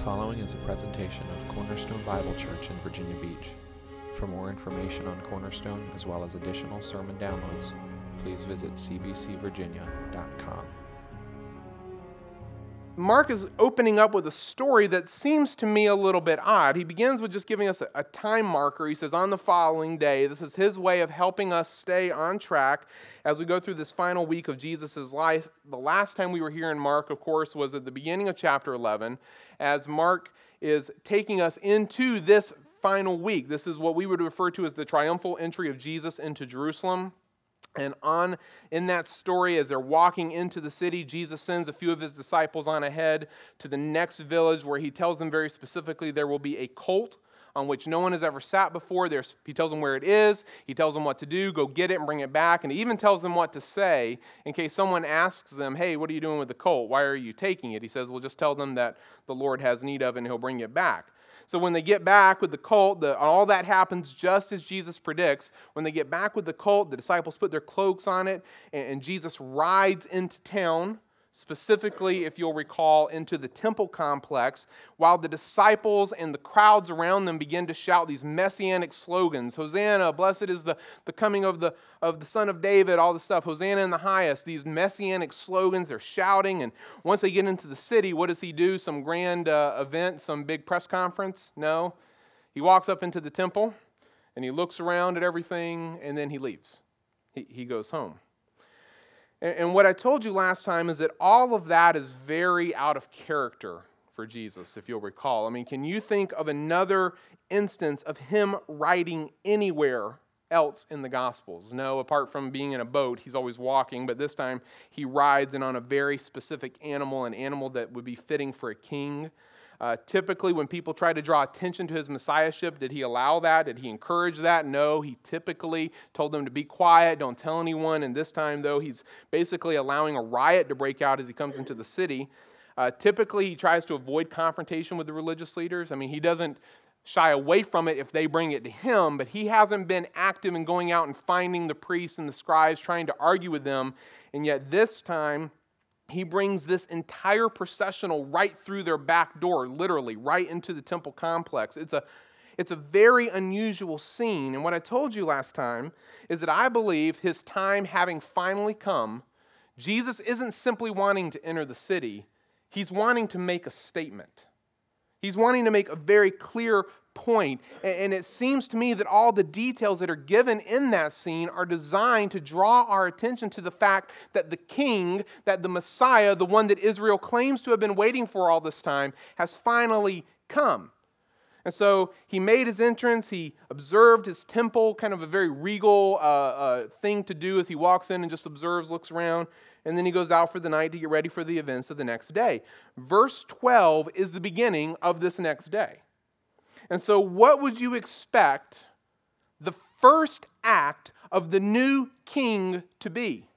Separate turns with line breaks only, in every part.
following is a presentation of Cornerstone Bible Church in Virginia Beach. For more information on Cornerstone, as well as additional sermon downloads, please visit cbcvirginia.com.
Mark is opening up with a story that seems to me a little bit odd. He begins with just giving us a, a, time marker. He says, on the following day, this is his way of helping us stay on track as we go through this final week of Jesus' life. The last time we were here in Mark, of course, was at the beginning of chapter 11, as Mark is taking us into this final week. This is what we would refer to as the triumphal entry of Jesus into Jerusalem. And on in that story, as they're walking into the city, Jesus sends a few of his disciples on ahead to the next village where he tells them very specifically there will be a colt on which no one has ever sat before. There's, he tells them where it is, he tells them what to do, go get it and bring it back, and he even tells them what to say in case someone asks them, Hey, what are you doing with the colt? Why are you taking it? He says, Well, just tell them that the Lord has need of it and he'll bring it back. So when they get back with the colt, the, all that happens just as Jesus predicts. When they get back with the colt, the disciples put their cloaks on it, and, and Jesus rides into town specifically, if you'll recall, into the temple complex, while the disciples and the crowds around them begin to shout these messianic slogans Hosanna, blessed is the, the coming of the, of the Son of David, all the stuff, Hosanna in the highest, these messianic slogans, they're shouting. And once they get into the city, what does he do? Some grand uh, event, some big press conference? No. He walks up into the temple and he looks around at everything and then he leaves. He, he goes home. And what I told you last time is that all of that is very out of character for Jesus, if you'll recall. I mean, can you think of another instance of him riding anywhere else in the Gospels? No, apart from being in a boat, he's always walking, but this time he rides in on a very specific animal, an animal that would be fitting for a king. Uh, typically, when people try to draw attention to his messiahship, did he allow that? Did he encourage that? No. He typically told them to be quiet, don't tell anyone. And this time, though, he's basically allowing a riot to break out as he comes into the city. Uh, typically, he tries to avoid confrontation with the religious leaders. I mean, he doesn't shy away from it if they bring it to him, but he hasn't been active in going out and finding the priests and the scribes, trying to argue with them. And yet, this time, he brings this entire processional right through their back door, literally, right into the temple complex. It's a, it's a very unusual scene. And what I told you last time is that I believe his time having finally come, Jesus isn't simply wanting to enter the city, he's wanting to make a statement. He's wanting to make a very clear point. And it seems to me that all the details that are given in that scene are designed to draw our attention to the fact that the king, that the Messiah, the one that Israel claims to have been waiting for all this time, has finally come. And so he made his entrance. He observed his temple, kind of a very regal uh, uh, thing to do as he walks in and just observes, looks around, and then he goes out for the night to get ready for the events of the next day. Verse 12 is the beginning of this next day. And so, what would you expect the first act of the new king to be?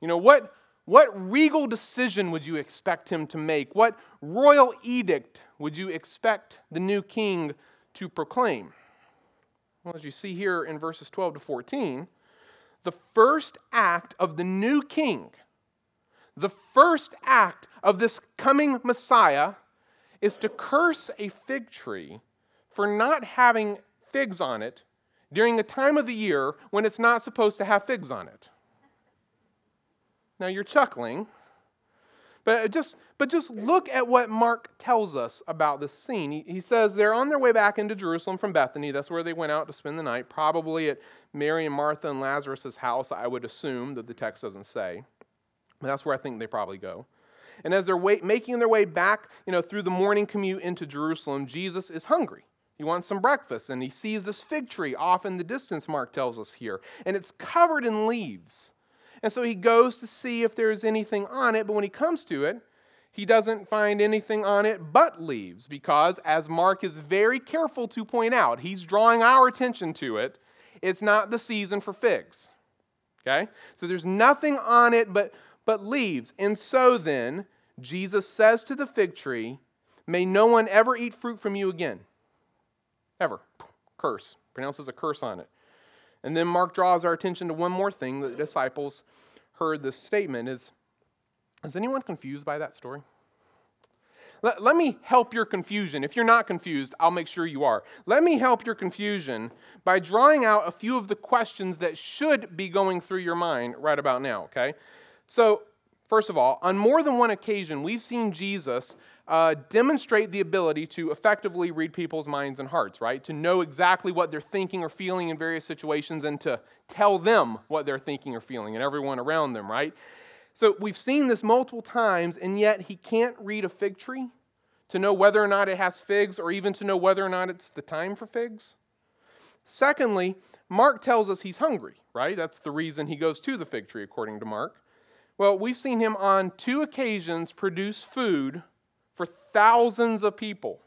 You know, what, what regal decision would you expect him to make? What royal edict would you expect the new king to proclaim? Well, as you see here in verses 12 to 14, the first act of the new king, the first act of this coming Messiah, is to curse a fig tree for not having figs on it during a time of the year when it's not supposed to have figs on it. Now you're chuckling, but just, but just look at what Mark tells us about this scene. He, he says they're on their way back into Jerusalem from Bethany. That's where they went out to spend the night, probably at Mary and Martha and Lazarus' house, I would assume, that the text doesn't say. But that's where I think they probably go. And as they're wait, making their way back, you know, through the morning commute into Jerusalem, Jesus is hungry. He wants some breakfast, and he sees this fig tree off in the distance, Mark tells us here, and it's covered in leaves. And so he goes to see if there's anything on it, but when he comes to it, he doesn't find anything on it but leaves, because, as Mark is very careful to point out, he's drawing our attention to it, it's not the season for figs. Okay? So there's nothing on it but, but leaves. And so then, Jesus says to the fig tree, May no one ever eat fruit from you again. Ever. Curse. Pronounces a curse on it. And then Mark draws our attention to one more thing that the disciples heard this statement is is anyone confused by that story? Let, let me help your confusion. If you're not confused, I'll make sure you are. Let me help your confusion by drawing out a few of the questions that should be going through your mind right about now, okay? So, first of all, on more than one occasion, we've seen Jesus uh, demonstrate the ability to effectively read people's minds and hearts, right? To know exactly what they're thinking or feeling in various situations and to tell them what they're thinking or feeling and everyone around them, right? So we've seen this multiple times, and yet he can't read a fig tree to know whether or not it has figs or even to know whether or not it's the time for figs. Secondly, Mark tells us he's hungry, right? That's the reason he goes to the fig tree, according to Mark. Well, we've seen him on two occasions produce food for thousands of people.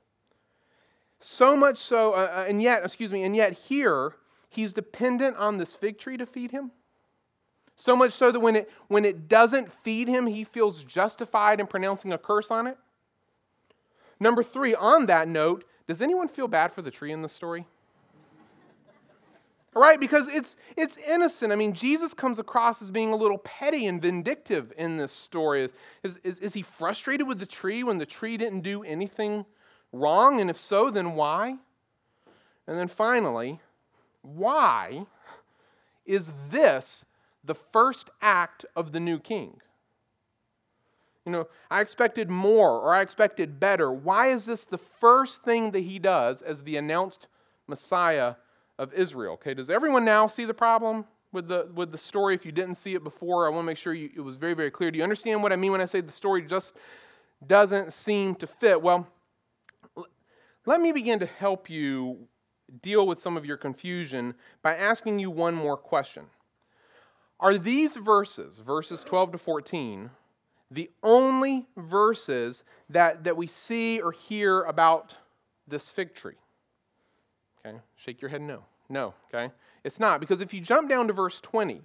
So much so, uh, uh and yet, excuse me, and yet here, he's dependent on this fig tree to feed him. So much so that when it, when it doesn't feed him, he feels justified in pronouncing a curse on it. Number three, on that note, does anyone feel bad for the tree in the story? Right, because it's, it's innocent. I mean, Jesus comes across as being a little petty and vindictive in this story. Is, is, is he frustrated with the tree when the tree didn't do anything wrong? And if so, then why? And then finally, why is this the first act of the new king. You know, I expected more or I expected better. Why is this the first thing that he does as the announced Messiah of Israel? Okay, does everyone now see the problem with the, with the story? If you didn't see it before, I want to make sure you, it was very, very clear. Do you understand what I mean when I say the story just doesn't seem to fit? Well, let me begin to help you deal with some of your confusion by asking you one more question. Are these verses, verses 12 to 14, the only verses that, that we see or hear about this fig tree? Okay, shake your head no. No, okay? It's not, because if you jump down to verse 20,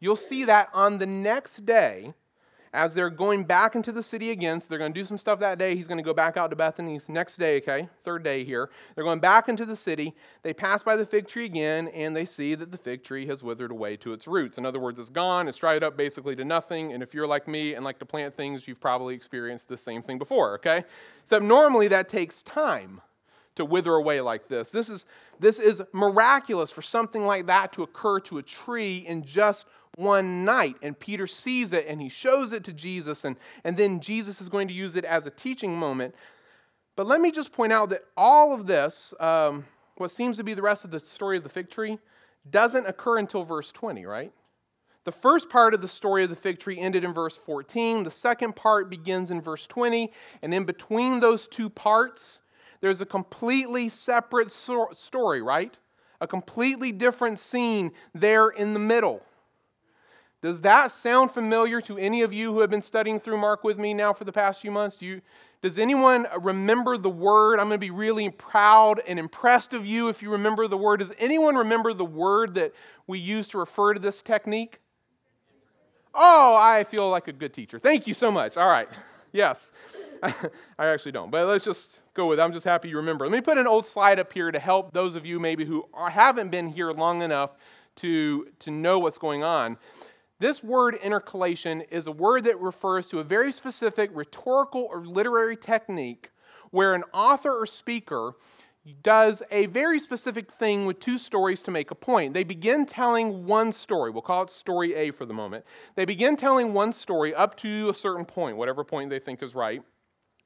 you'll see that on the next day, as they're going back into the city again, so they're going to do some stuff that day. He's going to go back out to Bethany next day, okay? Third day here. They're going back into the city. They pass by the fig tree again, and they see that the fig tree has withered away to its roots. In other words, it's gone, it's dried up basically to nothing. And if you're like me and like to plant things, you've probably experienced the same thing before, okay? Except normally that takes time to wither away like this. This is, this is miraculous for something like that to occur to a tree in just one night. And Peter sees it and he shows it to Jesus, and, and then Jesus is going to use it as a teaching moment. But let me just point out that all of this, um, what seems to be the rest of the story of the fig tree, doesn't occur until verse 20, right? The first part of the story of the fig tree ended in verse 14. The second part begins in verse 20. And in between those two parts, there's a completely separate story, right? A completely different scene there in the middle. Does that sound familiar to any of you who have been studying through Mark with me now for the past few months? Do you, does anyone remember the word? I'm going to be really proud and impressed of you if you remember the word. Does anyone remember the word that we use to refer to this technique? Oh, I feel like a good teacher. Thank you so much. All right. Yes. I actually don't, but let's just go with it. I'm just happy you remember. Let me put an old slide up here to help those of you maybe who haven't been here long enough to, to know what's going on. This word intercalation is a word that refers to a very specific rhetorical or literary technique where an author or speaker does a very specific thing with two stories to make a point. They begin telling one story. We'll call it story A for the moment. They begin telling one story up to a certain point, whatever point they think is right.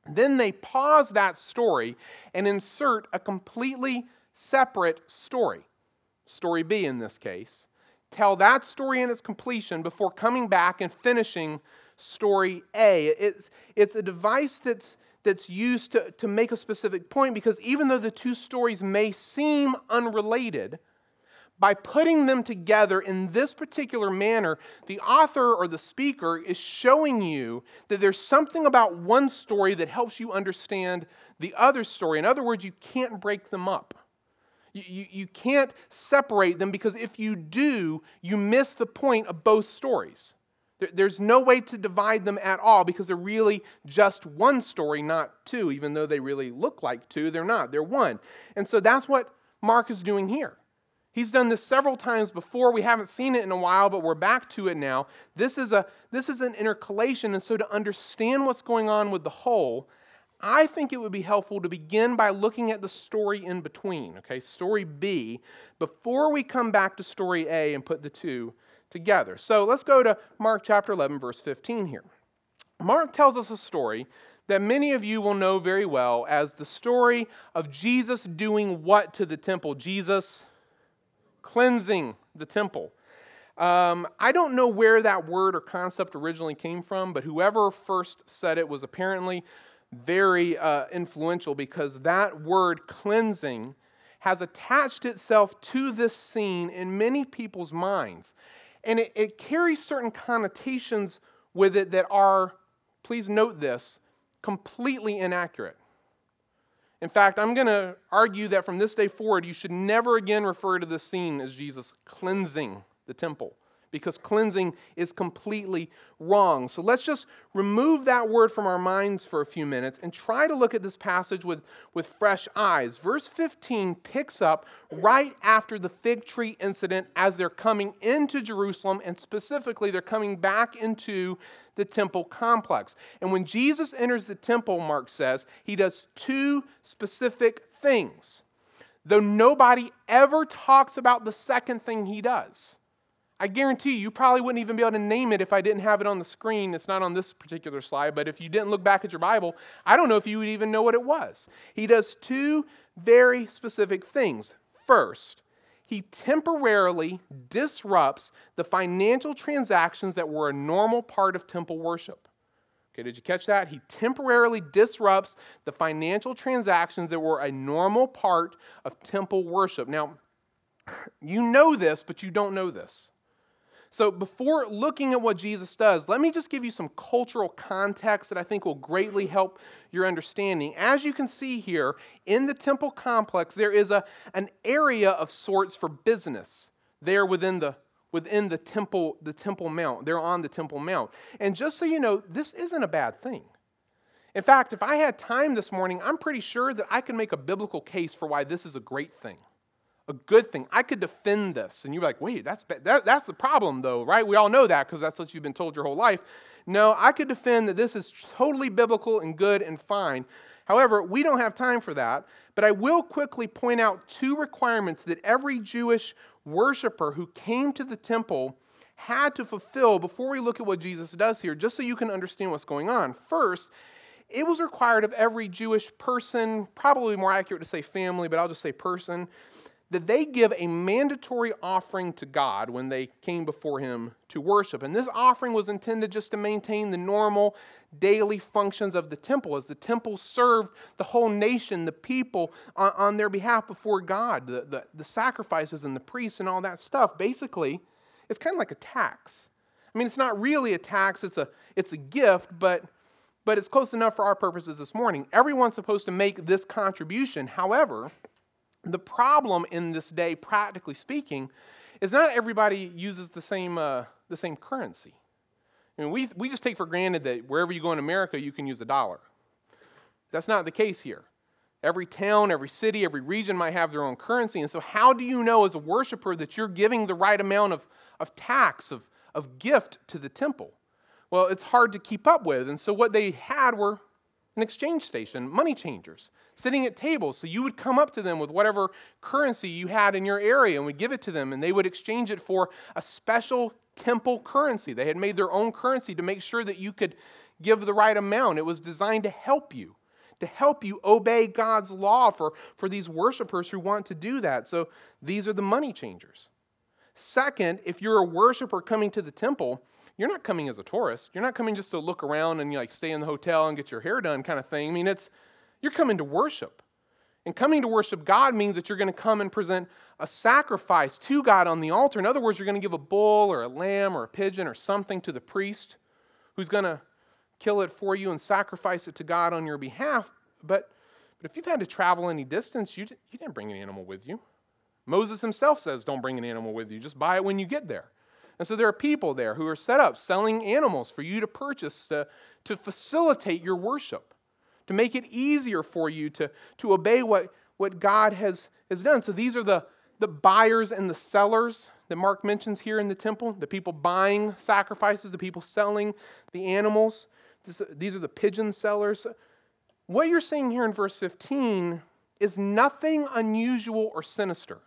Then they pause that story and insert a completely separate story, story B in this case, tell that story in its completion before coming back and finishing story A. It's, it's a device that's, that's used to, to make a specific point because even though the two stories may seem unrelated, by putting them together in this particular manner, the author or the speaker is showing you that there's something about one story that helps you understand the other story. In other words, you can't break them up. You, you, you can't separate them because if you do, you miss the point of both stories. There, there's no way to divide them at all because they're really just one story, not two, even though they really look like two. They're not, they're one. And so that's what Mark is doing here. He's done this several times before. We haven't seen it in a while, but we're back to it now. This is, a, this is an intercalation, and so to understand what's going on with the whole, I think it would be helpful to begin by looking at the story in between, okay, story B, before we come back to story A and put the two together. So let's go to Mark chapter 11, verse 15 here. Mark tells us a story that many of you will know very well as the story of Jesus doing what to the temple? Jesus cleansing the temple. Um, I don't know where that word or concept originally came from, but whoever first said it was apparently very uh, influential because that word cleansing has attached itself to this scene in many people's minds. And it, it carries certain connotations with it that are, please note this, completely inaccurate. In fact, I'm going to argue that from this day forward, you should never again refer to this scene as Jesus cleansing the temple because cleansing is completely wrong. So let's just remove that word from our minds for a few minutes and try to look at this passage with, with fresh eyes. Verse 15 picks up right after the fig tree incident as they're coming into Jerusalem, and specifically, they're coming back into the temple complex. And when Jesus enters the temple, Mark says, he does two specific things. Though nobody ever talks about the second thing he does. I guarantee you, you probably wouldn't even be able to name it if I didn't have it on the screen. It's not on this particular slide, but if you didn't look back at your Bible, I don't know if you would even know what it was. He does two very specific things. First, he temporarily disrupts the financial transactions that were a normal part of temple worship. Okay, did you catch that? He temporarily disrupts the financial transactions that were a normal part of temple worship. Now, you know this, but you don't know this. So, before looking at what Jesus does, let me just give you some cultural context that I think will greatly help your understanding. As you can see here, in the temple complex, there is a, an area of sorts for business there within the within the temple the temple mount. They're on the temple mount. And just so you know this isn't a bad thing. In fact if i had time this morning i'm pretty sure that i can make a biblical case for why this is a great thing a good thing. I could defend this. And you're like, wait, that's, that, that's the problem, though, right? We all know that because that's what you've been told your whole life. No, I could defend that this is totally biblical and good and fine. However, we don't have time for that. But I will quickly point out two requirements that every Jewish worshiper who came to the temple had to fulfill before we look at what Jesus does here, just so you can understand what's going on. First, it was required of every Jewish person, probably more accurate to say family, but I'll just say person, that they give a mandatory offering to God when they came before Him to worship. And this offering was intended just to maintain the normal daily functions of the temple, as the temple served the whole nation, the people, on, on their behalf before God, the, the, the sacrifices and the priests and all that stuff. Basically, it's kind of like a tax. I mean, it's not really a tax, it's a, it's a gift, but but it's close enough for our purposes this morning. Everyone's supposed to make this contribution. However, the problem in this day, practically speaking, is not everybody uses the same, uh, the same currency. I mean, we, we just take for granted that wherever you go in America, you can use a dollar. That's not the case here. Every town, every city, every region might have their own currency. And so, how do you know as a worshiper that you're giving the right amount of, of tax, of, of gift to the temple? Well, it's hard to keep up with. And so, what they had were an exchange station, money changers, sitting at tables. So you would come up to them with whatever currency you had in your area and would give it to them, and they would exchange it for a special temple currency. They had made their own currency to make sure that you could give the right amount. It was designed to help you, to help you obey God's law for, for these worshipers who want to do that. So these are the money changers. Second, if you're a worshiper coming to the temple, you're not coming as a tourist. You're not coming just to look around and you like stay in the hotel and get your hair done kind of thing. I mean, it's you're coming to worship. And coming to worship God means that you're going to come and present a sacrifice to God on the altar. In other words, you're going to give a bull or a lamb or a pigeon or something to the priest who's going to kill it for you and sacrifice it to God on your behalf. But, but if you've had to travel any distance, you, you didn't bring an animal with you. Moses himself says, don't bring an animal with you, just buy it when you get there. And so there are people there who are set up selling animals for you to purchase to, to facilitate your worship, to make it easier for you to, to obey what, what God has, has done. So these are the, the buyers and the sellers that Mark mentions here in the temple the people buying sacrifices, the people selling the animals. This, these are the pigeon sellers. what you're seeing here in verse 15 is nothing unusual or sinister.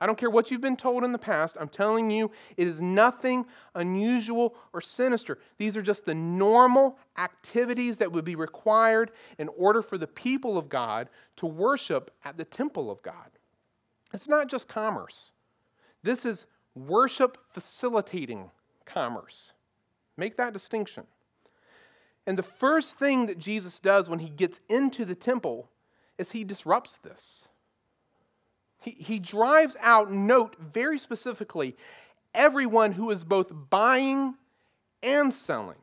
I don't care what you've been told in the past. I'm telling you, it is nothing unusual or sinister. These are just the normal activities that would be required in order for the people of God to worship at the temple of God. It's not just commerce, this is worship facilitating commerce. Make that distinction. And the first thing that Jesus does when he gets into the temple is he disrupts this. He, he drives out, note very specifically, everyone who is both buying and selling.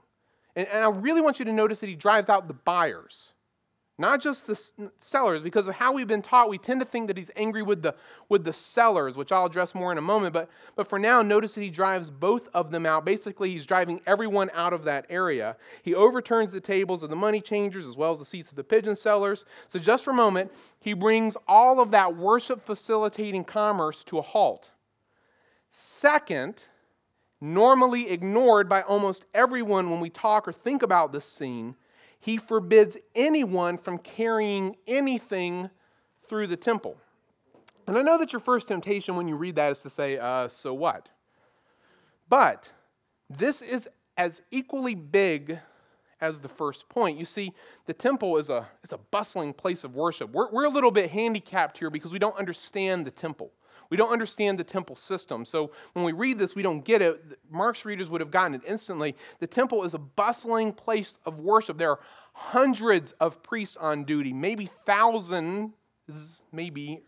And, and I really want you to notice that he drives out the buyers not just the sellers because of how we've been taught we tend to think that he's angry with the with the sellers which i'll address more in a moment but but for now notice that he drives both of them out. Basically he's driving everyone out of that area. He overturns the tables of the money changers as well as the seats of the pigeon sellers. So just for a moment he brings all of that worship facilitating commerce to a halt. Second normally ignored by almost everyone when we talk or think about this scene he forbids anyone from carrying anything through the temple. And I know that your first temptation when you read that is to say, uh, so what? But this is as equally big as the first point. You see, the temple is a, is a bustling place of worship. We're, we're a little bit handicapped here because we don't understand the temple. We don't understand the temple system. So when we read this, we don't get it. Mark's readers would have gotten it instantly. The temple is a bustling place of worship. There are hundreds of priests on duty, maybe thousands, maybe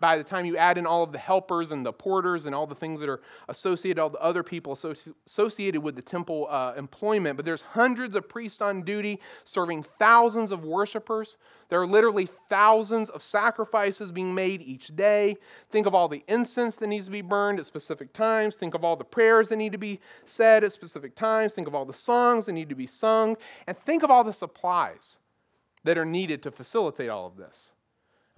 by the time you add in all of the helpers and the porters and all the things that are associated, all the other people associated with the temple uh, employment, but there's hundreds of priests on duty serving thousands of worshipers. There are literally thousands of sacrifices being made each day. Think of all the incense that needs to be burned at specific times. Think of all the prayers that need to be said at specific times. Think of all the songs that need to be sung. And think of all the supplies that are needed to facilitate all of this.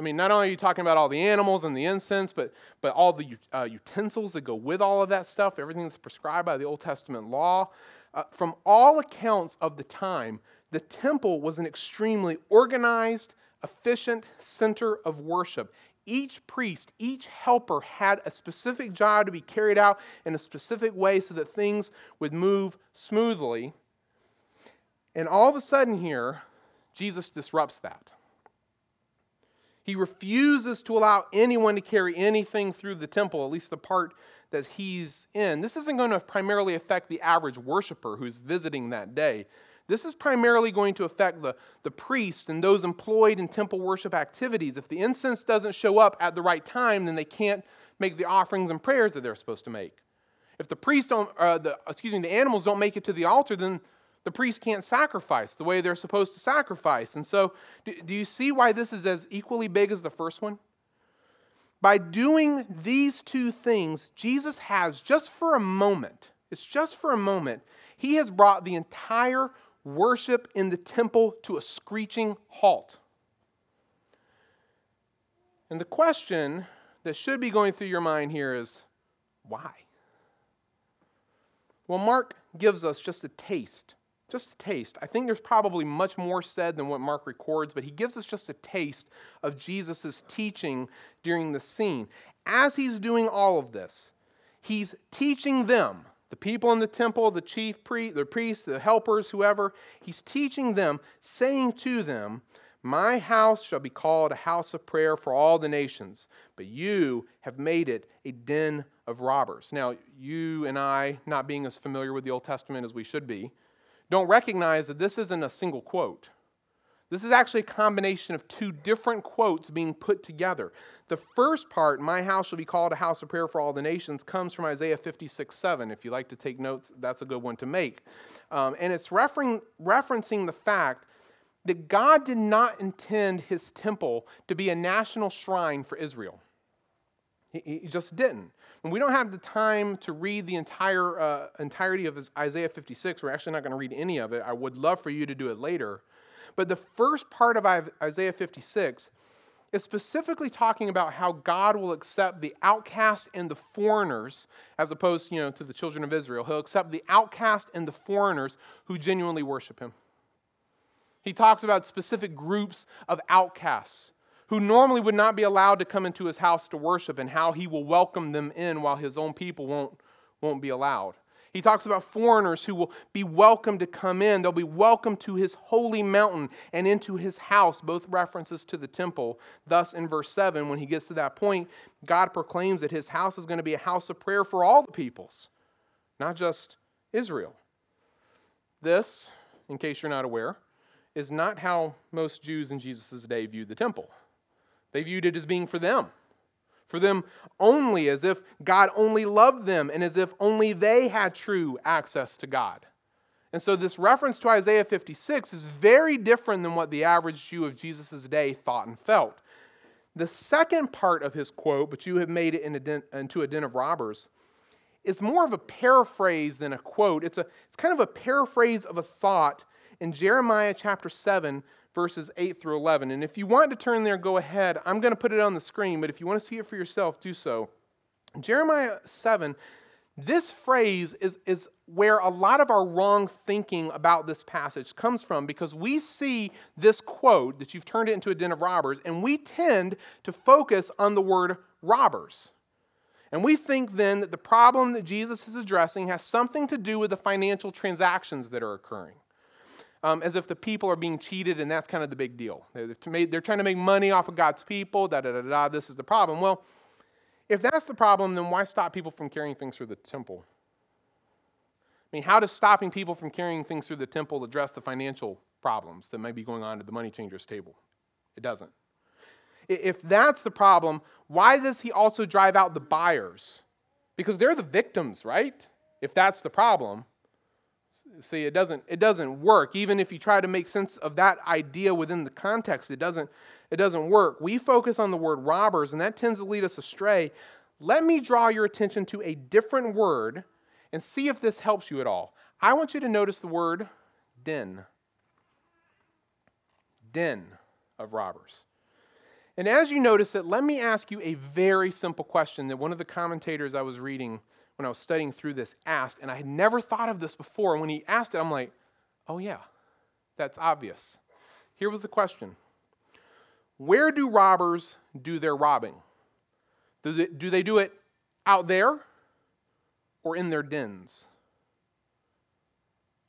I mean, not only are you talking about all the animals and the incense, but, but all the uh, utensils that go with all of that stuff, everything that's prescribed by the Old Testament law. Uh, from all accounts of the time, the temple was an extremely organized, efficient center of worship. Each priest, each helper had a specific job to be carried out in a specific way so that things would move smoothly. And all of a sudden, here, Jesus disrupts that. He refuses to allow anyone to carry anything through the temple, at least the part that he's in. This isn't going to primarily affect the average worshiper who's visiting that day. This is primarily going to affect the, the priest and those employed in temple worship activities. If the incense doesn't show up at the right time, then they can't make the offerings and prayers that they're supposed to make. If the priest don't, uh, the, excuse me, the animals don't make it to the altar, then the priests can't sacrifice the way they're supposed to sacrifice. And so, do, do you see why this is as equally big as the first one? By doing these two things, Jesus has, just for a moment, it's just for a moment, he has brought the entire worship in the temple to a screeching halt. And the question that should be going through your mind here is why? Well, Mark gives us just a taste just a taste. I think there's probably much more said than what Mark records, but he gives us just a taste of Jesus' teaching during the scene. As he's doing all of this, he's teaching them, the people in the temple, the chief priest, the priests, the helpers, whoever, he's teaching them, saying to them, My house shall be called a house of prayer for all the nations, but you have made it a den of robbers. Now, you and I, not being as familiar with the Old Testament as we should be, don't recognize that this isn't a single quote. This is actually a combination of two different quotes being put together. The first part, My house shall be called a house of prayer for all the nations, comes from Isaiah 56 7. If you like to take notes, that's a good one to make. Um, and it's referencing the fact that God did not intend his temple to be a national shrine for Israel. He, he just didn't. And we don't have the time to read the entire uh, entirety of Isaiah 56. We're actually not going to read any of it. I would love for you to do it later. But the first part of Isaiah 56 is specifically talking about how God will accept the outcast and the foreigners, as opposed you know, to the children of Israel. He'll accept the outcast and the foreigners who genuinely worship him. He talks about specific groups of outcasts who normally would not be allowed to come into his house to worship and how he will welcome them in while his own people won't, won't be allowed. He talks about foreigners who will be welcome to come in. They'll be welcome to his holy mountain and into his house, both references to the temple. Thus, in verse 7, when he gets to that point, God proclaims that his house is going to be a house of prayer for all the peoples, not just Israel. This, in case you're not aware, is not how most Jews in Jesus' day viewed the temple. They viewed it as being for them for them only, as if God only loved them and as if only they had true access to God. And so, this reference to Isaiah 56 is very different than what the average Jew of Jesus' day thought and felt. The second part of his quote, but you have made it in a den, into a den of robbers, is more of a paraphrase than a quote. It's, a, it's kind of a paraphrase of a thought in Jeremiah chapter 7, verses 8 through 11. And if you want to turn there, go ahead. I'm going to put it on the screen, but if you want to see it for yourself, do so. Jeremiah 7, this phrase is, is where a lot of our wrong thinking about this passage comes from because we see this quote that you've turned it into a den of robbers, and we tend to focus on the word robbers. And we think then that the problem that Jesus is addressing has something to do with the financial transactions that are occurring um, as if the people are being cheated, and that's kind of the big deal. They're trying to make money off of God's people, da da da da. This is the problem. Well, if that's the problem, then why stop people from carrying things through the temple? I mean, how does stopping people from carrying things through the temple address the financial problems that might be going on at the money changers table? It doesn't. If that's the problem, why does he also drive out the buyers? Because they're the victims, right? If that's the problem. See, it doesn't, it doesn't work. Even if you try to make sense of that idea within the context, it doesn't, it doesn't work. We focus on the word robbers, and that tends to lead us astray. Let me draw your attention to a different word and see if this helps you at all. I want you to notice the word den. Den of robbers. And as you notice it, let me ask you a very simple question that one of the commentators I was reading when I was studying through this, asked, and I had never thought of this before. And when he asked it, I'm like, oh, yeah, that's obvious. Here was the question Where do robbers do their robbing? Do they, do they do it out there or in their dens?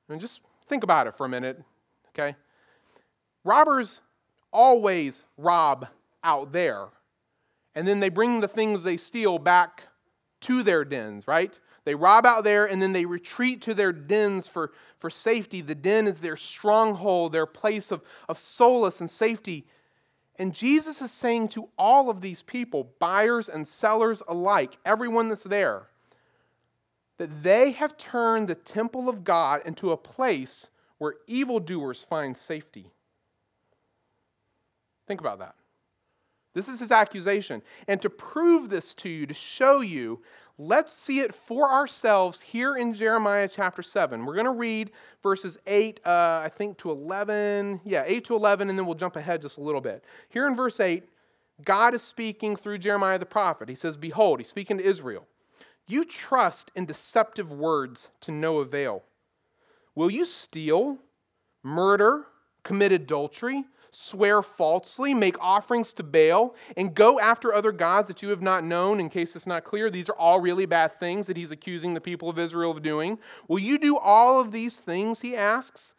And just think about it for a minute, okay? Robbers always rob out there, and then they bring the things they steal back to their dens, right? They rob out there and then they retreat to their dens for, for safety. The den is their stronghold, their place of, of solace and safety. And Jesus is saying to all of these people, buyers and sellers alike, everyone that's there, that they have turned the temple of God into a place where evildoers find safety. Think about that. This is his accusation. And to prove this to you, to show you, let's see it for ourselves here in Jeremiah chapter 7. We're going to read verses 8, uh, I think, to 11. Yeah, 8 to 11, and then we'll jump ahead just a little bit. Here in verse 8, God is speaking through Jeremiah the prophet. He says, Behold, he's speaking to Israel. You trust in deceptive words to no avail. Will you steal, murder, commit adultery? Swear falsely, make offerings to Baal, and go after other gods that you have not known, in case it's not clear, these are all really bad things that he's accusing the people of Israel of doing. Will you do all of these things, he asks,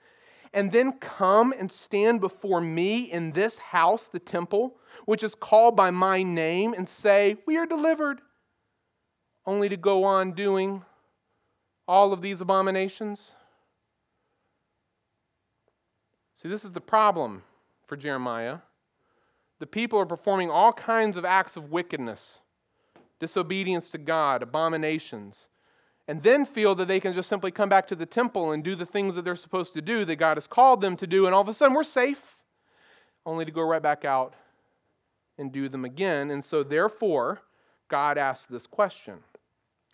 and then come and stand before me in this house, the temple, which is called by my name, and say, We are delivered, only to go on doing all of these abominations? See, this is the problem for Jeremiah. The people are performing all kinds of acts of wickedness, disobedience to God, abominations, and then feel that they can just simply come back to the temple and do the things that they're supposed to do, that God has called them to do, and all of a sudden we're safe, only to go right back out and do them again. And so, therefore, God asks this question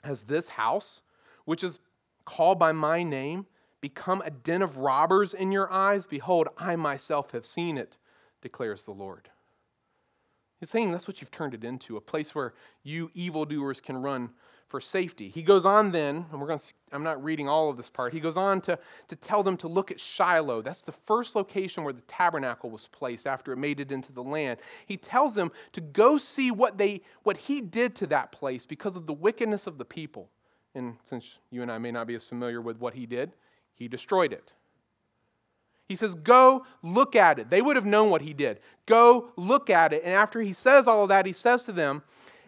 Has this house, which is called by my name, become a den of robbers in your eyes? Behold, I myself have seen it, declares the Lord. He's saying that's what you've turned it into a place where you evildoers can run for safety. He goes on then, and we're going to, I'm not reading all of this part. He goes on to, to tell them to look at Shiloh. That's the first location where the tabernacle was placed after it made it into the land. He tells them to go see what, they, what he did to that place because of the wickedness of the people. And since you and I may not be as familiar with what he did, he destroyed it. He says, Go look at it. They would have known what he did. Go look at it. And after he says all of that, he says to them,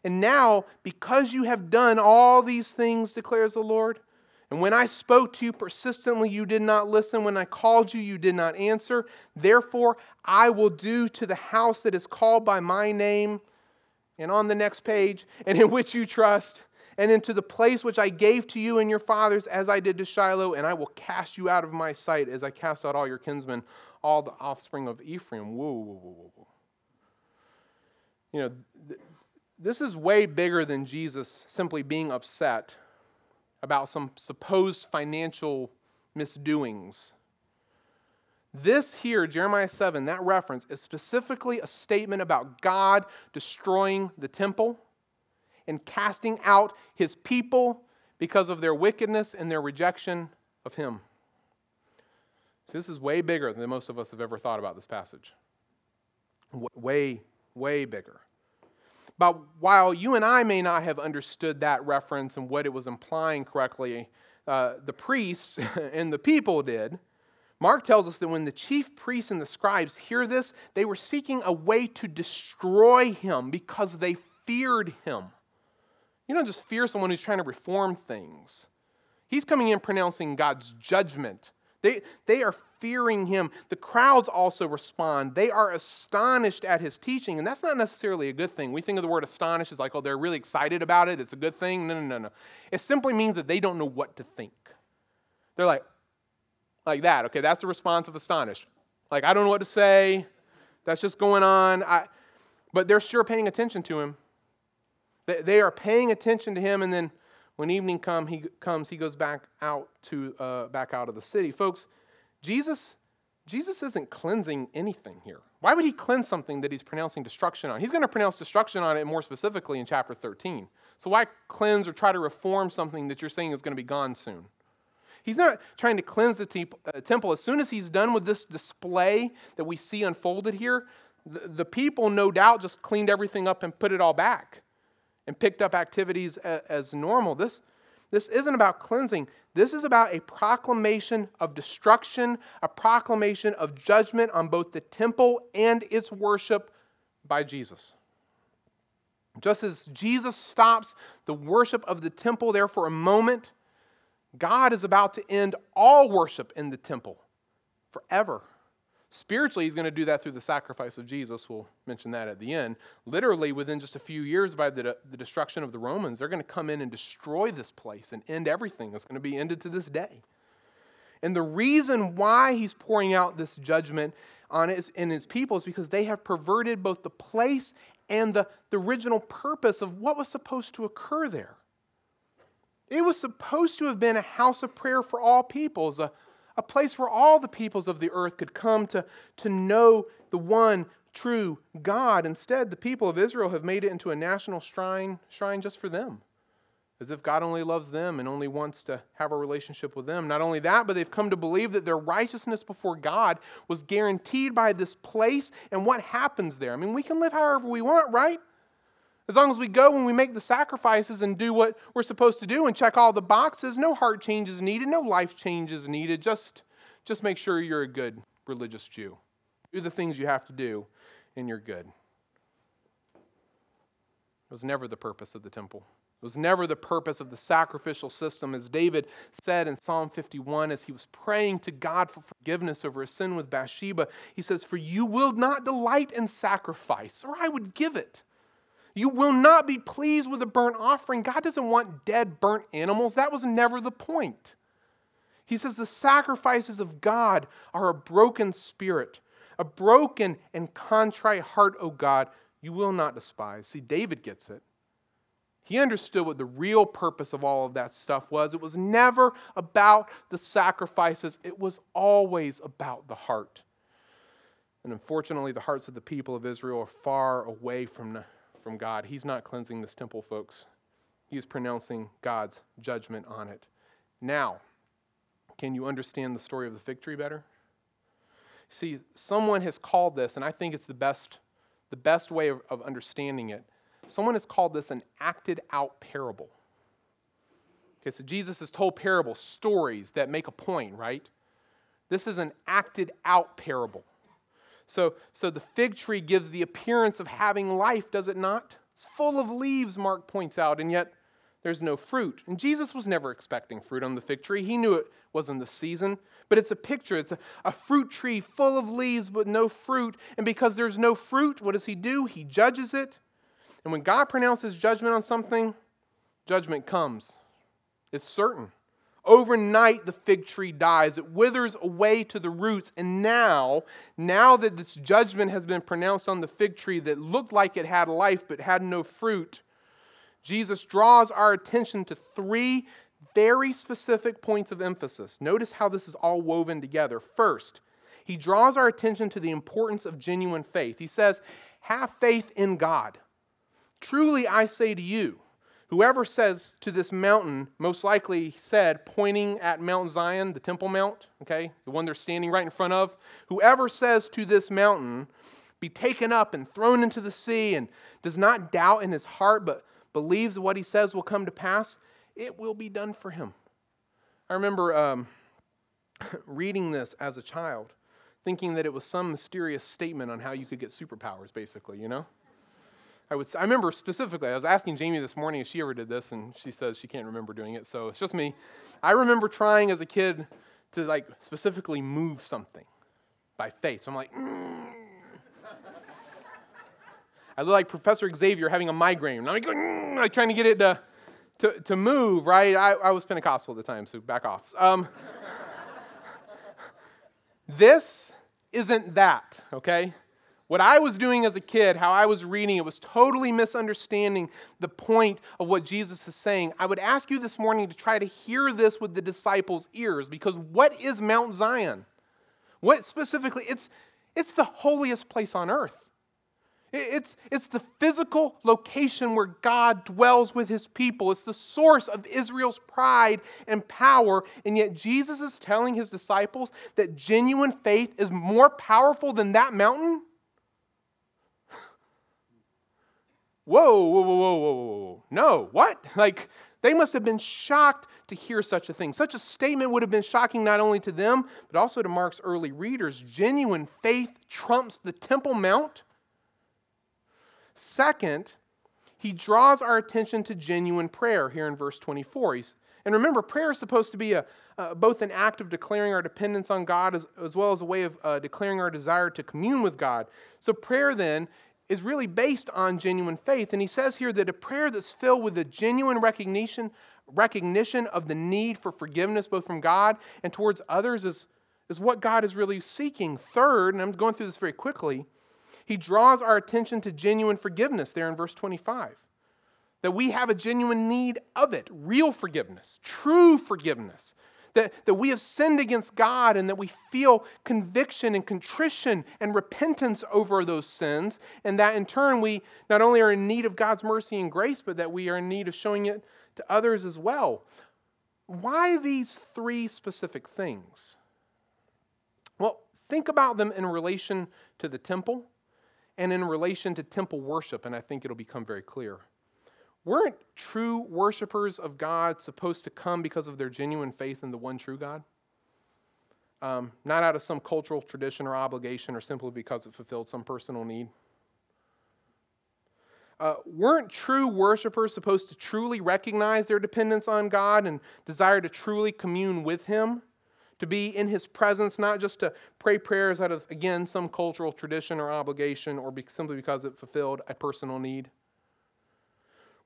and now, because you have done all these things, declares the Lord, and when I spoke to you persistently, you did not listen. When I called you, you did not answer. Therefore, I will do to the house that is called by my name, and on the next page, and in which you trust, and into the place which I gave to you and your fathers, as I did to Shiloh, and I will cast you out of my sight as I cast out all your kinsmen, all the offspring of Ephraim. Whoa, whoa, whoa, whoa, whoa. You know, this is way bigger than Jesus simply being upset about some supposed financial misdoings. This here, Jeremiah 7, that reference, is specifically a statement about God destroying the temple and casting out his people because of their wickedness and their rejection of him. So this is way bigger than most of us have ever thought about this passage. Way, way bigger. But while you and I may not have understood that reference and what it was implying correctly, uh, the priests and the people did. Mark tells us that when the chief priests and the scribes hear this, they were seeking a way to destroy him because they feared him. You don't just fear someone who's trying to reform things. He's coming in pronouncing God's judgment. They, they are fearing him. The crowds also respond. They are astonished at his teaching, and that's not necessarily a good thing. We think of the word astonished as like, oh, they're really excited about it. It's a good thing. No, no, no, no. It simply means that they don't know what to think. They're like, like that. Okay, that's the response of astonished. Like, I don't know what to say. That's just going on. I, but they're sure paying attention to him. They, are paying attention to him, and then when evening come, he comes, he goes back out to uh, back out of the city. Folks, Jesus, Jesus isn't cleansing anything here. Why would he cleanse something that he's pronouncing destruction on? He's going to pronounce destruction on it more specifically in chapter 13. So why cleanse or try to reform something that you're saying is going to be gone soon? He's not trying to cleanse the uh, temple. As soon as he's done with this display that we see unfolded here, the, the people no doubt just cleaned everything up and put it all back and picked up activities as, normal. This, this isn't about cleansing. This is about a proclamation of destruction, a proclamation of judgment on both the temple and its worship by Jesus. Just as Jesus stops the worship of the temple there for a moment, God is about to end all worship in the temple forever. Spiritually, he's going to do that through the sacrifice of Jesus. We'll mention that at the end. Literally, within just a few years, by the, the destruction of the Romans, they're going to come in and destroy this place and end everything. It's going to be ended to this day. And the reason why he's pouring out this judgment on his, in his people is because they have perverted both the place and the, the original purpose of what was supposed to occur there. It was supposed to have been a house of prayer for all peoples, a, a place where all the peoples of the earth could come to, to know the one true God. Instead, the people of Israel have made it into a national shrine, shrine just for them, as if God only loves them and only wants to have a relationship with them. Not only that, but they've come to believe that their righteousness before God was guaranteed by this place and what happens there. I mean, we can live however we want, right? As long as we go and we make the sacrifices and do what we're supposed to do and check all the boxes, no heart change is needed, no life change is needed. Just, just make sure you're a good religious Jew. Do the things you have to do, and you're good. It was never the purpose of the temple. It was never the purpose of the sacrificial system. As David said in Psalm 51, as he was praying to God for forgiveness over his sin with Bathsheba, he says, For you will not delight in sacrifice, or I would give it. You will not be pleased with a burnt offering. God doesn't want dead, burnt animals. That was never the point. He says the sacrifices of God are a broken spirit, a broken and contrite heart, O God, you will not despise. See, David gets it. He understood what the real purpose of all of that stuff was. It was never about the sacrifices, it was always about the heart. And unfortunately, the hearts of the people of Israel are far away from from God. He's not cleansing this temple, folks. he is pronouncing God's judgment on it. Now, can you understand the story of the fig tree better? See, someone has called this, and I think it's the best, the best way of, of understanding it. Someone has called this an acted out parable. Okay, so Jesus has told parables, stories that make a point, right? This is an acted out parable. So, so the fig tree gives the appearance of having life, does it not? It's full of leaves, Mark points out, and yet there's no fruit. And Jesus was never expecting fruit on the fig tree. He knew it wasn't the season, but it's a picture. It's a, a fruit tree full of leaves but no fruit. And because there's no fruit, what does he do? He judges it. And when God pronounces judgment on something, judgment comes. It's certain. Overnight, the fig tree dies. It withers away to the roots. And now, now that this judgment has been pronounced on the fig tree that looked like it had life but had no fruit, Jesus draws our attention to three very specific points of emphasis. Notice how this is all woven together. First, he draws our attention to the importance of genuine faith. He says, Have faith in God. Truly, I say to you, Whoever says to this mountain, most likely said, pointing at Mount Zion, the Temple Mount, okay, the one they're standing right in front of, whoever says to this mountain, be taken up and thrown into the sea, and does not doubt in his heart, but believes what he says will come to pass, it will be done for him. I remember um, reading this as a child, thinking that it was some mysterious statement on how you could get superpowers, basically, you know? I, would, I remember specifically, I was asking Jamie this morning if she ever did this, and she says she can't remember doing it, so it's just me. I remember trying as a kid to like specifically move something by faith. So I'm like, mm. I look like Professor Xavier having a migraine. I'm like, mm, like trying to get it to, to, to move, right? I, I was Pentecostal at the time, so back off. Um, this isn't that, okay? What I was doing as a kid, how I was reading it, was totally misunderstanding the point of what Jesus is saying. I would ask you this morning to try to hear this with the disciples' ears, because what is Mount Zion? What specifically? It's, it's the holiest place on earth. It's, it's the physical location where God dwells with his people. It's the source of Israel's pride and power. And yet, Jesus is telling his disciples that genuine faith is more powerful than that mountain? Whoa, whoa, whoa, whoa, whoa, whoa. No, what? Like, they must have been shocked to hear such a thing. Such a statement would have been shocking not only to them, but also to Mark's early readers. Genuine faith trumps the Temple Mount. Second, he draws our attention to genuine prayer here in verse 24. He's, and remember, prayer is supposed to be a, uh, both an act of declaring our dependence on God as, as well as a way of uh, declaring our desire to commune with God. So, prayer then is really based on genuine faith. And he says here that a prayer that's filled with a genuine recognition, recognition of the need for forgiveness, both from God and towards others, is, is what God is really seeking. Third, and I'm going through this very quickly, he draws our attention to genuine forgiveness there in verse 25. That we have a genuine need of it, real forgiveness, true forgiveness that, that we have sinned against God and that we feel conviction and contrition and repentance over those sins, and that in turn we not only are in need of God's mercy and grace, but that we are in need of showing it to others as well. Why these three specific things? Well, think about them in relation to the temple and in relation to temple worship, and I think it'll become very clear. Weren't true worshipers of God supposed to come because of their genuine faith in the one true God? Um, not out of some cultural tradition or obligation or simply because it fulfilled some personal need. Uh, weren't true worshipers supposed to truly recognize their dependence on God and desire to truly commune with Him? To be in His presence, not just to pray prayers out of, again, some cultural tradition or obligation or be, simply because it fulfilled a personal need?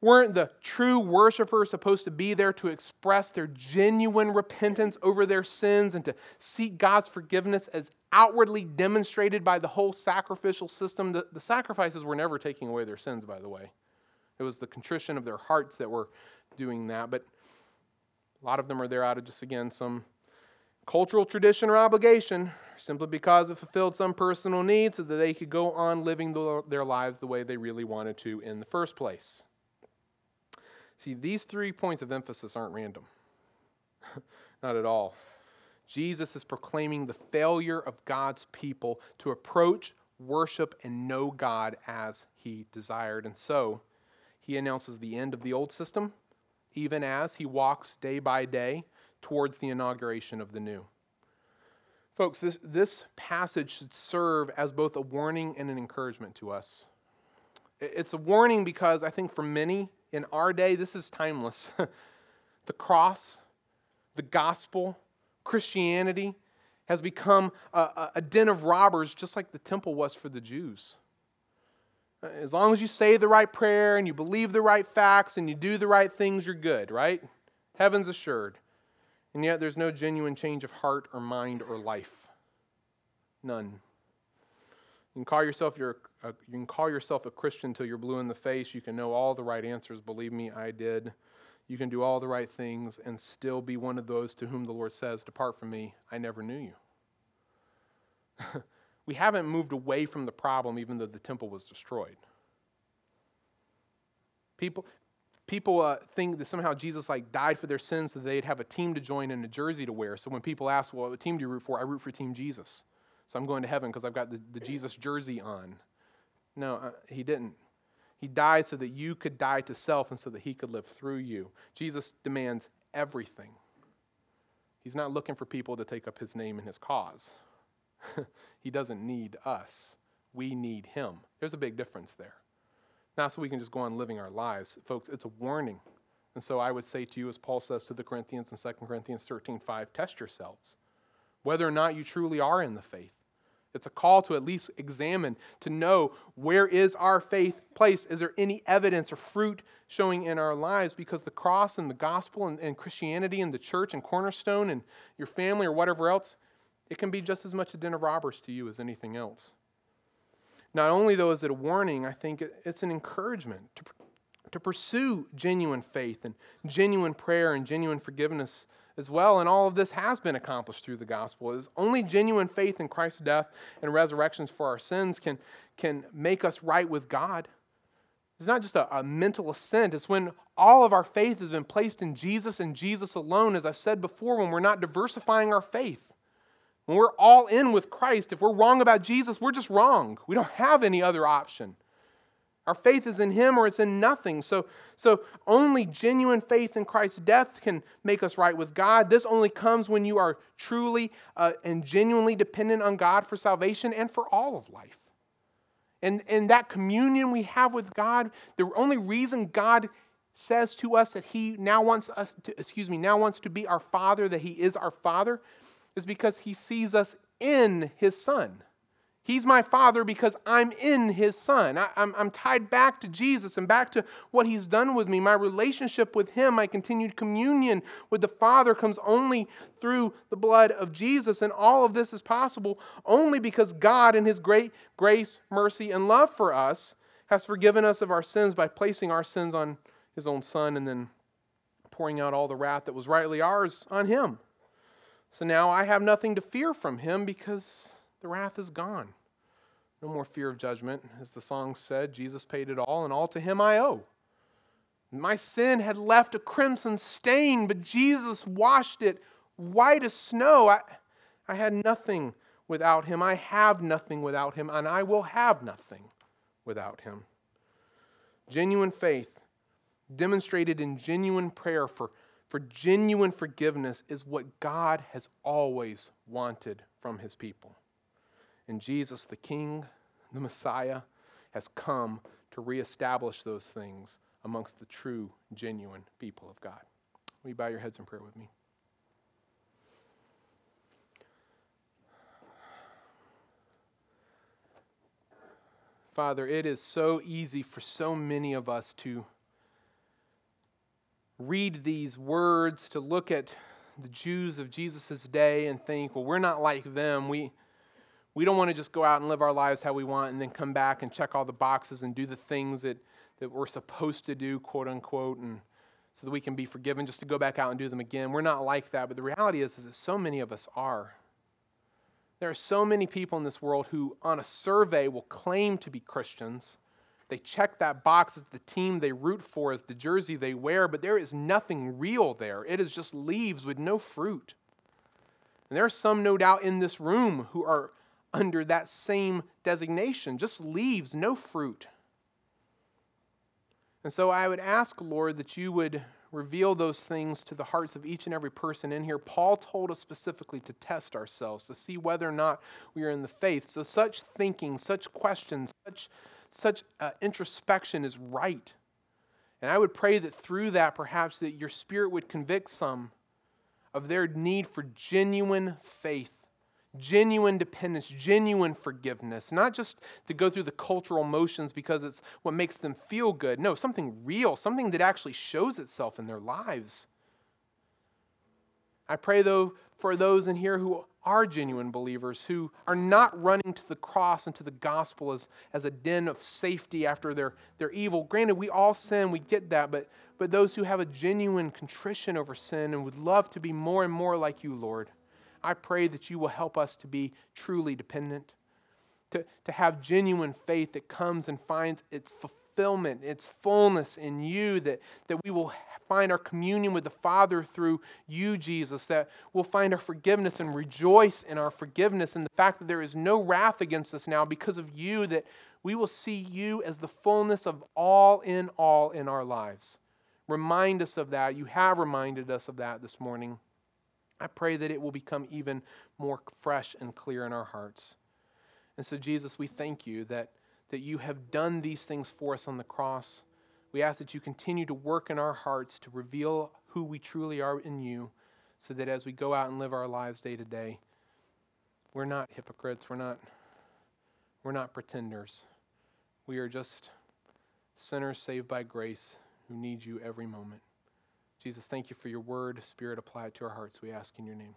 Weren't the true worshipers supposed to be there to express their genuine repentance over their sins and to seek God's forgiveness as outwardly demonstrated by the whole sacrificial system? The, the sacrifices were never taking away their sins, by the way. It was the contrition of their hearts that were doing that. But a lot of them are there out of just, again, some cultural tradition or obligation, simply because it fulfilled some personal need so that they could go on living their lives the way they really wanted to in the first place. See, these three points of emphasis aren't random. Not at all. Jesus is proclaiming the failure of God's people to approach, worship, and know God as he desired. And so, he announces the end of the old system, even as he walks day by day towards the inauguration of the new. Folks, this, this passage should serve as both a warning and an encouragement to us. It's a warning because I think for many in our day, this is timeless. the cross, the gospel, Christianity has become a, a, den of robbers, just like the temple was for the Jews. Uh, as long as you say the right prayer and you believe the right facts and you do the right things, you're good, right? Heaven's assured. And yet there's no genuine change of heart or mind or life. None. You can call yourself your, uh, you can call yourself a Christian until you're blue in the face. You can know all the right answers. Believe me, I did. You can do all the right things and still be one of those to whom the Lord says, Depart from me, I never knew you. we haven't moved away from the problem even though the temple was destroyed. People, people uh, think that somehow Jesus like died for their sins so they'd have a team to join and a jersey to wear. So when people ask, well, what team do you root for? I root for Team Jesus. So I'm going to heaven because I've got the, the Jesus jersey on. No, uh, he didn't. He died so that you could die to self and so that he could live through you. Jesus demands everything. He's not looking for people to take up his name and his cause. he doesn't need us. We need him. There's a big difference there. Not so we can just go on living our lives. Folks, it's a warning. And so I would say to you, as Paul says to the Corinthians in 2 Corinthians 13 5, test yourselves, whether or not you truly are in the faith. It's a call to at least examine, to know where is our faith placed? Is there any evidence or fruit showing in our lives? Because the cross and the gospel and, and Christianity and the church and cornerstone and your family or whatever else, it can be just as much a den of robbers to you as anything else. Not only, though, is it a warning, I think it's an encouragement to, to pursue genuine faith and genuine prayer and genuine forgiveness as well. And all of this has been accomplished through the gospel. Is only genuine faith in Christ's death and resurrections for our sins can, can make us right with God. It's not just a, a, mental assent. It's when all of our faith has been placed in Jesus and Jesus alone, as I've said before, when we're not diversifying our faith. When we're all in with Christ, if we're wrong about Jesus, we're just wrong. We don't have any other option. Our faith is in Him or it's in nothing. So, so only genuine faith in Christ's death can make us right with God. This only comes when you are truly uh, and genuinely dependent on God for salvation and for all of life. And, and that communion we have with God, the only reason God says to us that He now wants us to, excuse me, now wants to be our Father, that He is our Father, is because he sees us in his son. He's my father because I'm in his son. I, am tied back to Jesus and back to what he's done with me. My relationship with him, my continued communion with the Father comes only through the blood of Jesus. And all of this is possible only because God, in his great grace, mercy, and love for us, has forgiven us of our sins by placing our sins on his own son and then pouring out all the wrath that was rightly ours on him. So now I have nothing to fear from him because the wrath is gone. No more fear of judgment. As the song said, Jesus paid it all, and all to him I owe. My sin had left a crimson stain, but Jesus washed it white as snow. I, I had nothing without him. I have nothing without him, and I will have nothing without him. Genuine faith, demonstrated in genuine prayer for for genuine forgiveness is what God has always wanted from his people. And Jesus, the King, the Messiah, has come to reestablish those things amongst the true, genuine people of God. Will you bow your heads in prayer with me? Father, it is so easy for so many of us to read these words, to look at the Jews of Jesus' day and think, well, we're not like them. We, we don't want to just go out and live our lives how we want and then come back and check all the boxes and do the things that, that we're supposed to do, quote unquote, and so that we can be forgiven just to go back out and do them again. We're not like that, but the reality is, is that so many of us are. There are so many people in this world who, on a survey, will claim to be Christians they check that box as the team they root for, as the jersey they wear, but there is nothing real there. It is just leaves with no fruit. And there are some, no doubt, in this room who are under that same designation just leaves, no fruit. And so I would ask, Lord, that you would reveal those things to the hearts of each and every person in here. Paul told us specifically to test ourselves, to see whether or not we are in the faith. So such thinking, such questions, such, such uh, introspection is right. And I would pray that through that, perhaps, that your spirit would convict some of their need for genuine faith genuine dependence, genuine forgiveness, not just to go through the cultural motions because it's what makes them feel good. No, something real, something that actually shows itself in their lives. I pray, though, for those in here who are genuine believers, who are not running to the cross and to the gospel as, as a den of safety after their, their evil. Granted, we all sin, we get that, but, but those who have a genuine contrition over sin and would love to be more and more like you, Lord. I pray that you will help us to be truly dependent, to, to have genuine faith that comes and finds its fulfillment, its fullness in you, that, that we will find our communion with the Father through you, Jesus, that we'll find our forgiveness and rejoice in our forgiveness and the fact that there is no wrath against us now because of you, that we will see you as the fullness of all in all in our lives. Remind us of that. You have reminded us of that this morning. I pray that it will become even more fresh and clear in our hearts. And so, Jesus, we thank you that, that you have done these things for us on the cross. We ask that you continue to work in our hearts to reveal who we truly are in you, so that as we go out and live our lives day to day, we're not hypocrites, we're not, we're not pretenders. We are just sinners saved by grace who need you every moment. Jesus, thank you for your word. Spirit, apply it to our hearts. We ask in your name.